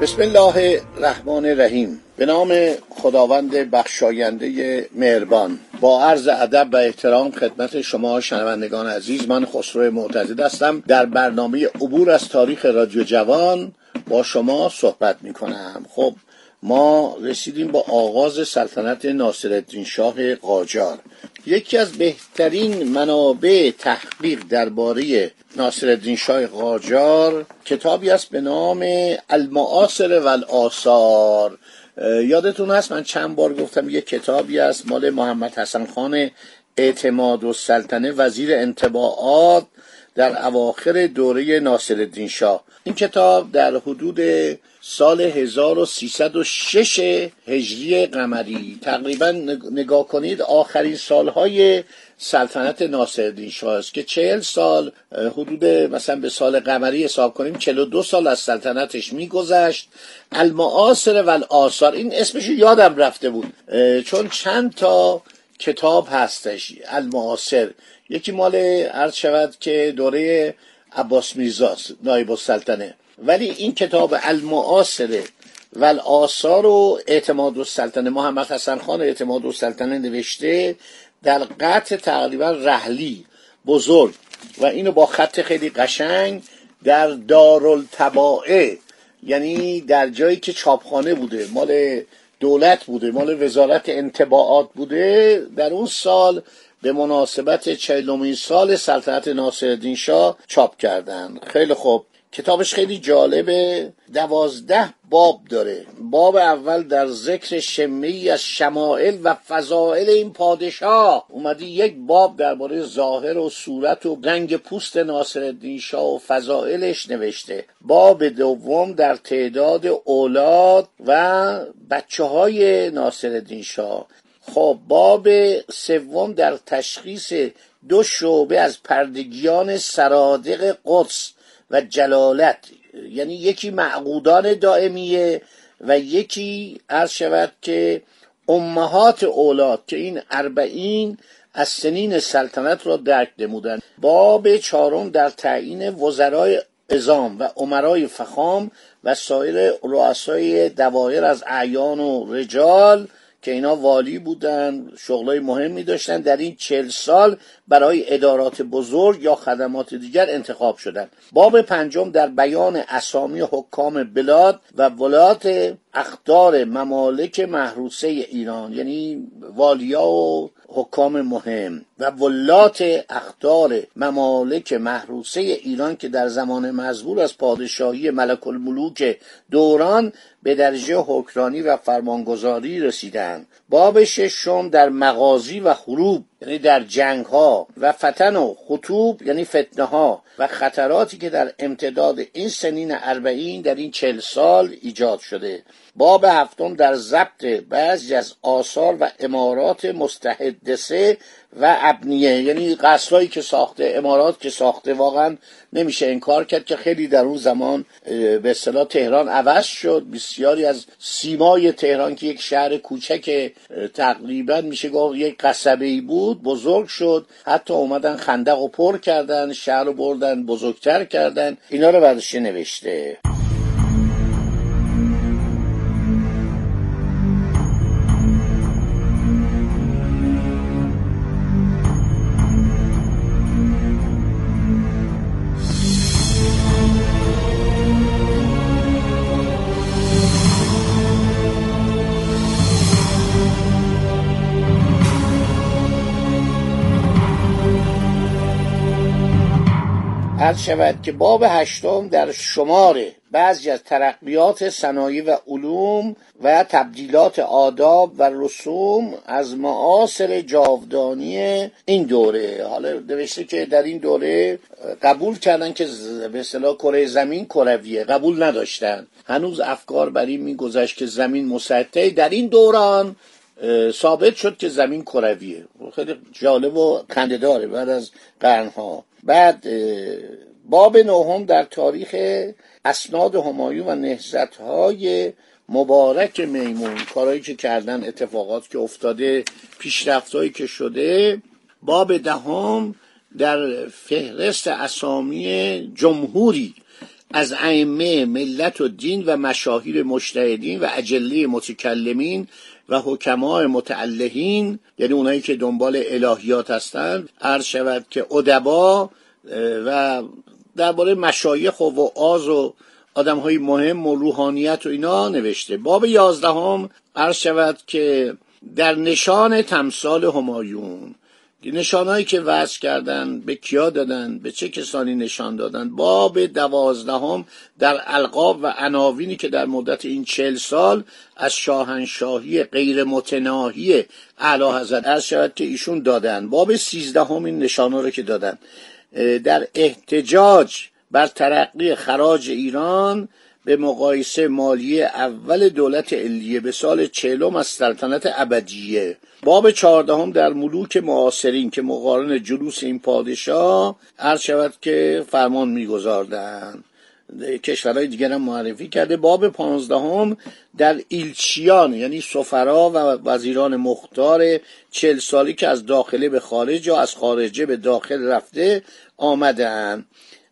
بسم الله الرحمن الرحیم. به نام خداوند بخشاینده مهربان. با عرض ادب و احترام خدمت شما شنوندگان عزیز من خسرو معتزد هستم. در برنامه عبور از تاریخ رادیو جوان با شما صحبت می کنم خب ما رسیدیم با آغاز سلطنت ناصرالدین شاه قاجار. یکی از بهترین منابع تحقیق درباره ناصرالدین شاه قاجار کتابی است به نام المعاصر و الآثار یادتون هست؟ من چند بار گفتم یه کتابی است. مال محمد حسن خان اعتماد و سلطنه وزیر انتباعات. در اواخر دوره ناصرالدین شاه. این کتاب در حدود سال 1306 هجری قمری. تقریبا نگاه کنید آخرین سالهای سلطنت ناصرالدین شاه است که چهل سال حدود مثلا به سال قمری حساب کنیم چلو دو سال از سلطنتش میگذشت. المعاصر و آثار این اسمش یادم رفته بود. چون چند تا کتاب هستش. المعاصر یکی مال عرض شود که دوره عباس میرزاست نایب السلطنه. ولی این کتاب المعاصره و آثار و اعتماد السلطنه محمد حسن خان اعتماد السلطنه نوشته در قطع تقریبا رحلی بزرگ. و اینو با خط خیلی قشنگ در دارالتبائه یعنی در جایی که چاپخانه بوده مال دولت بوده مال وزارت انتباعات بوده در اون سال به مناسبت چهلمین سال سلطنت ناصرالدین شاه چاپ کردن. خیلی خوب. کتابش خیلی جالبه. دوازده باب داره. باب اول در ذکر شمی از شمائل و فضائل این پادشاه. اومدی یک باب درباره ظاهر و صورت و رنگ پوست ناصرالدین شاه و فضائلش نوشته. باب دوم در تعداد اولاد و بچه های ناصرالدین شاه. خب باب سوم در تشخیص دو شعبه از پردگیان سرادق قدس و جلالت. یعنی یکی معقودان دائمیه و یکی عرض شود که امهات اولاد که این اربعین از سنین سلطنت را درک نمودن باب چهارم در تعیین وزرای ازام و عمرای فخام و سایر رؤسای دوایر از اعیان و رجال که اینا والی بودن شغلای مهمی داشتن در این چل سال برای ادارات بزرگ یا خدمات دیگر انتخاب شدن. باب پنجم در بیان اسامی حکام بلاد و ولات اختار ممالک محروسه ایران یعنی والیا و حکام مهم و ولات اختار ممالک محروسه ایران که در زمان مزبور از پادشاهی ملک الملوک دوران به درجه حکرانی و فرمانگذاری رسیدند باب ششم در مغازی و خروب یعنی در جنگ ها و فتن و خطوب یعنی فتنه ها و خطراتی که در امتداد این سنین اربعین در این چل سال ایجاد شده. باب هفتم در ضبط بعضی از آثار و امارات مستحدثه و ابنیه. یعنی قصرهایی که ساخته امارات که ساخته واقعا نمیشه انکار کرد که خیلی در اون زمان به اصطلاح تهران عوض شد. بسیاری از سیمای تهران که یک شهر کوچک تقریبا میشه گفت یک قصبه ای بود بزرگ شد. حتی اومدن خندق و پر کردن شهر رو بردن بزرگتر کردن. اینا رو بعدش نوشته؟ عرض شود که باب هشتم در شمار بعضی از ترقیات صنایع و علوم و تبدیلات آداب و رسوم از معاصر جاودانی این دوره. حالا نوشته که در این دوره قبول کردن که به اصطلاح کره زمین کرویه. قبول نداشتن. هنوز افکار بر این میگذشت که زمین مسطحه. در این دوران ثابت شد که زمین کرویه. خیلی جالب و خندهداره بعد از قرنها. بعد باب نهم در تاریخ اسناد همایون و نهزت های مبارک میمون کارهایی که کردن اتفاقات که افتاده پیشرفتهایی که شده. باب دهم در فهرست اسامی جمهوری از ائمه ملت و دین و مشاهیر مجتهدین و اجله متکلمین و حکمای متعلهین یعنی اونایی که دنبال الهیات هستند عرض شود که ادبا و درباره مشایخ و آز و آدم های مهم و روحانیت و اینا نوشته. باب یازدهم عرض شود که در نشان تمثال همایون نشانهایی که وضع کردن به کیا دادن به چه کسانی نشان دادن؟ باب دوازدهم در القاب و عناوینی که در مدت این چل سال از شاهنشاهی غیر متناهی اعلی حضرت از شود که ایشون دادن. باب سیزدهم این نشانه رو که دادن. در احتجاج بر ترقی خراج ایران به مقایسه مالی اول دولت علیه به سال چهلم از سلطنت ابدیه. باب چهاردهم در ملوک معاصرین که مقارن جلوس این پادشاه عرض شود که فرمان میگذاردن کشورهای دیگر هم معرفی کرده. باب پانزدهم در ایلچیان یعنی سفرا و وزیران مختار چل سالی که از داخله به خارج یا از خارجه به داخل رفته آمدن.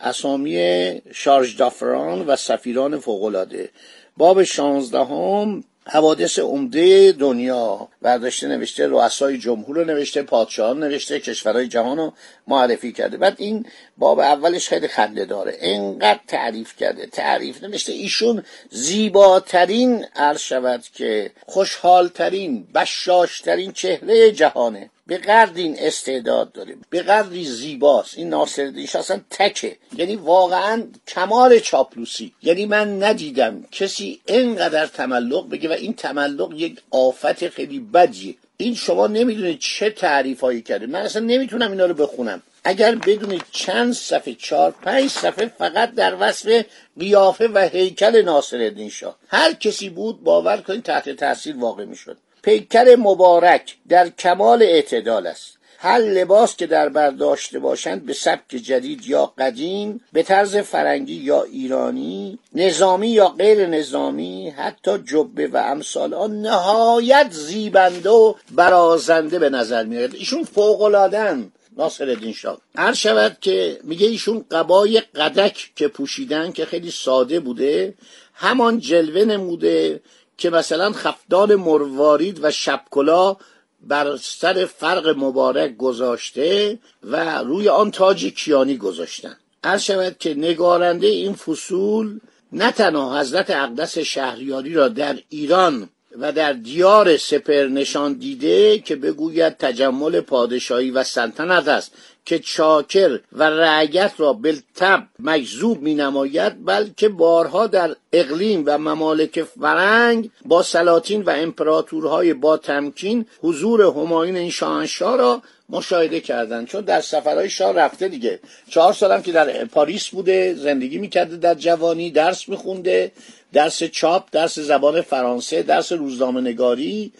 اسامی شارژ دافران و سفیران فوقالعاده. باب شانزدهم حوادث عمده دنیا. برداشته نوشته رؤسای جمهور رو نوشته پادشاهان نوشته کشورهای جهان رو معرفی کرده. بعد این باب اولش خیلی خنده داره. انقدر تعریف کرده. تعریف نوشته ایشون زیباترین عرض شود که خوشحالترین بشاشترین چهره جهانه. به قدر این استعداد داره به قدری زیباست. این ناصرالدین اصلا تکه. یعنی واقعا کمال چاپلوسی. یعنی من ندیدم کسی اینقدر تملق بگه و این تملق یک آفت خیلی بدیه. این شما نمی‌دونید چه تعریف هایی کرده. من اصلا نمی‌تونم اینا رو بخونم. اگر بدونید چند صفحه چهار پنج صفحه فقط در وصف قیافه و هیکل ناصرالدین شاه. هر کسی بود باور کنید تحت تاثیر واقع می‌شد. پیکر مبارک در کمال اعتدال است. هر لباس که در برداشته باشند به سبک جدید یا قدیم به طرز فرنگی یا ایرانی نظامی یا غیر نظامی حتی جبه و امثال آن نهایت زیبنده و برازنده به نظر میاد ایشون فوقلادن ناصر الدین شاه. هر شود که میگه ایشون قبای قدک که پوشیدن که خیلی ساده بوده همان جلوه نموده که مثلا خفدان مروارید و شبکلا بر سر فرق مبارک گذاشته و روی آن تاج کیانی گذاشتن. عرض شود که نگارنده این فصول نه تنها حضرت اقدس شهریاری را در ایران و در دیار سپر نشان دیده که بگوید تجمل پادشاهی و سلطنت است که چاکر و رعیت را بالتب مجذوب می نماید بلکه بارها در اقلیم و ممالک فرنگ با سلاطین و امپراتورهای با تمکین حضور همایون این شاهنشاه را مشاهده کردند چون در سفرهای شاه رفته دیگه. چهار سالم که در پاریس بوده زندگی می‌کرده در جوانی درس میخونده درس چاپ درس زبان فرانسه درس روزنامه نگاری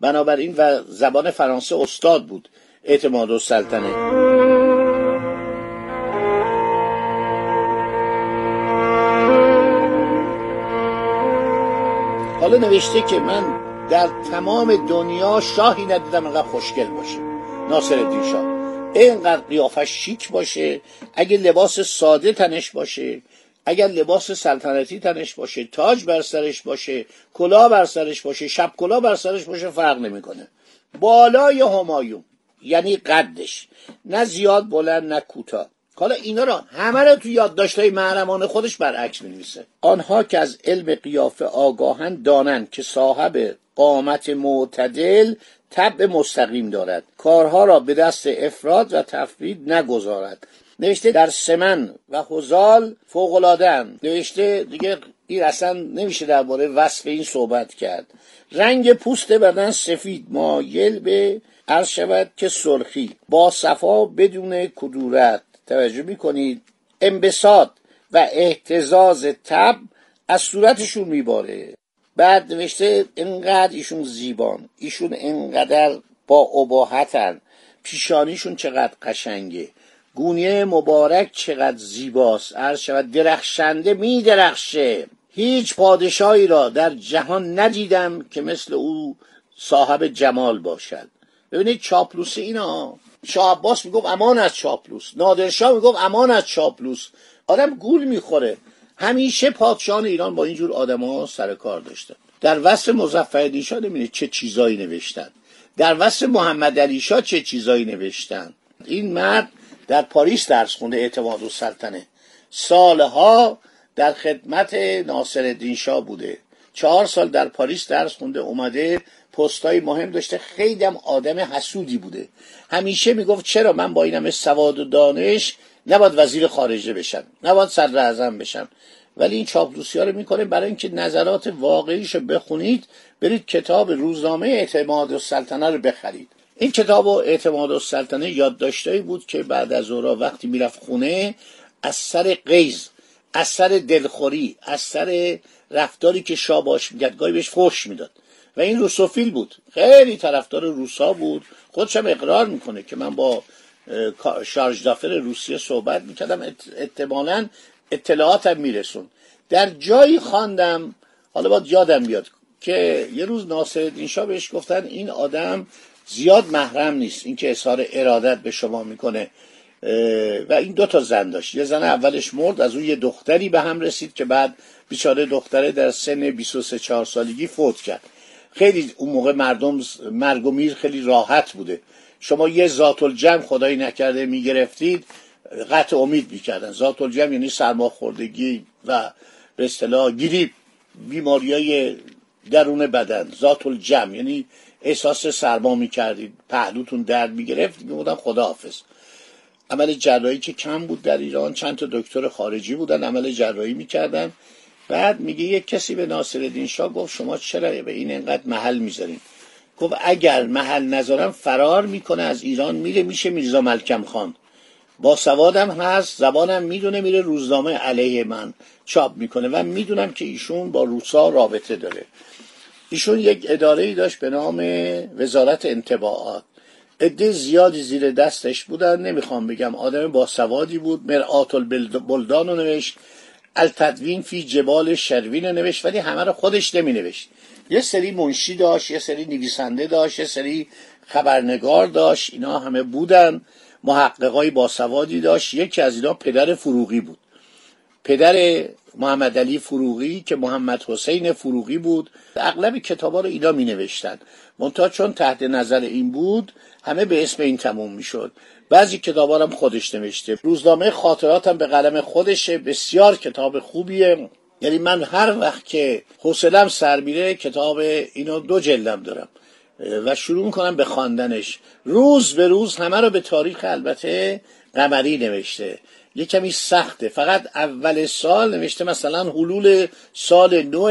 بنابراین و زبان فرانسه استاد بود. اعتماد و سلطنه. حالا نوشته که من در تمام دنیا شاهی ندیدم انقدر خوشگل باشه ناصر شاه. اینقدر قیافش شیک باشه اگه لباس ساده تنش باشه اگر لباس سلطنتی تنش باشه تاج بر سرش باشه کلاه بر سرش باشه شب کلاه بر سرش باشه فرق نمی‌کنه. بالای همایون یعنی قدش نه زیاد بلند نه کوتاه. حالا اینا را همه را تو یادداشت‌های محرمانه خودش برعکس می‌نویسه. آنها که از علم قیافه آگاهند دانند که صاحب قامت معتدل طبع مستقیم دارد. کارها را به دست افراد و تفرید نگذارد. نوشته در سمن و حزال فوقلادن نوشته دیگه این اصلا نمیشه درباره وصف این صحبت کرد. رنگ پوست بدن سفید مایل به عرض شود که سرخی. با صفا بدون کدورت. توجه می‌کنید. انبساط و احتزاز تب از صورتشون میباره. بعد نوشته انقدر ایشون زیبان ایشون انقدر با اباحتن پیشانیشون چقدر قشنگه. گونیه مبارک چقدر زیباست عرض شود درخشنده میدرخشه. هیچ پادشاهی را در جهان ندیدم که مثل او صاحب جمال باشد. ببینید چاپلوس اینا. شاه عباس می‌گفت امان از چاپلوس. نادرشاه می‌گفت امان از چاپلوس. آدم گول می‌خوره. همیشه پادشاهان ایران با اینجور آدما سر کار داشتن. در وصف مظفر شاه نمی‌دونید چه چیزایی نوشتن. در وصف محمد چه چیزایی نوشتن. این مرد در پاریس درس خونده اعتماد و سلطنه. سالها در خدمت ناصر شاه بوده. چهار سال در پاریس درس خونده اومده پستای مهم داشته. خیلی هم آدم حسودی بوده. همیشه می‌گفت چرا من با اینم سواد و دانش نباید وزیر خارجه بشم نباید صدر اعظم بشم ولی این چاپلوسی ها رو می‌کنه برای اینکه نظرات واقعیش رو بخونید برید کتاب روزنامه اعتماد و سلطنه رو بخرید. این کتاب و اعتماد و سلطنه یادداشتایی بود که بعد از اورا وقتی می‌رفت خونه از سر قیز از سر دلخوری از سر رفتاری که شاه باش می‌کرد گاهی بهش فوش می‌داد. و این روسوفیل بود. خیلی طرفدار روسا بود. خودش هم اقرار می‌کنه که من با شارژ دافر روسیه صحبت می‌کردم. احتمالا اطلاعاتم میرسون. در جایی خواندم حالا باید یادم بیاد که یه روز ناصر شاه بهش گفتن این آدم زیاد محرم نیست. اینکه اظهار ارادت به شما می‌کنه. و این دو تا زن داشت. یه زن اولش مرد از اون یه دختری به هم رسید که بعد بیچاره دختره در سن 23 4 سالگی فوت کرد. خیلی اون موقع مردم مرگ و میر خیلی راحت بوده. شما یه ذات الجمع خدایی نکرده می‌گرفتید قطع امید می‌کردن. ذات الجمع یعنی سرماخوردگی و به اصطلاح گریپ بیماریای درون بدن. ذات الجمع یعنی احساس سرما می‌کردید پهلوتون درد می‌گرفت می‌گفتن خداحافظ. عمل جراحی که کم بود در ایران چند تا دکتر خارجی بودن عمل جراحی می‌کردن. بعد میگه یک کسی به ناصرالدین شاه گفت شما چرا به این انقدر محل می‌ذارین؟ گفت اگر محل نذارم فرار می‌کنه از ایران میره میشه میرزا ملکم خان. با سوادم هست زبانم می‌دونه میره روزنامه علیه من چاپ می‌کنه و می‌دونم که ایشون با روسا رابطه داره. ایشون یک اداره ای داشت به نام وزارت انتباعات عده زیادی زیر دستش بودن نمی‌خوام بگم آدم با سوادی بود. مرآت البلدان رو نوشت التدوین فی جبال شروین نوشت ولی همه رو خودش نمی نوشت یه سری منشی داشت یه سری نویسنده داشت یه سری خبرنگار داشت اینا همه بودن. محققای باسوادی داشت. یکی از اینا پدر فروغی بود. پدر محمد علی فروغی که محمد حسین فروغی بود. اغلب کتابا رو اینا می نوشتن منتها چون تحت نظر این بود همه به اسم این تموم می شد بعضی کتابا هم خودش نوشته. روزنامه خاطراتم به قلم خودشه. بسیار کتاب خوبیه. یعنی من هر وقت که حوصلم سر میره کتاب اینو دو جلدم دارم. و شروع می‌کنم به خواندنش. روز به روز همه رو به تاریخ البته قمری نوشته. یه کمی سخته. فقط اول سال نوشته مثلا حلول سال نو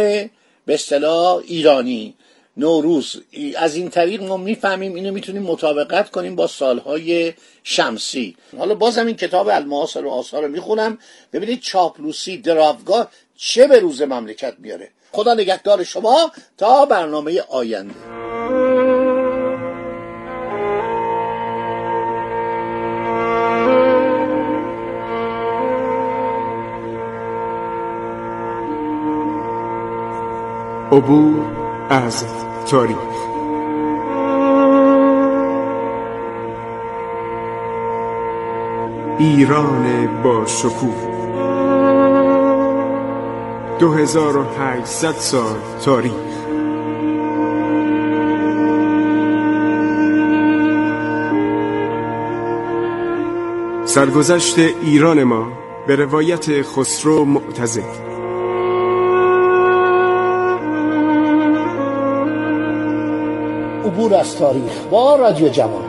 به اصطلاح ایرانی. نوروز از این طریق ما می‌فهمیم اینو می‌تونیم مطابقت کنیم با سالهای شمسی. حالا بازم این کتاب الماس و آثار رو می‌خونم. ببینید چاپلوسی دراوگاه چه به روز مملکت میاره خدا نگهدار شما تا برنامه آینده. عبور از تاریخ. ایران با شکوه. 2800 سال تاریخ. سرگذشت ایران ما به روایت خسرو معتزد عبور از تاریخ با رادیو جوان.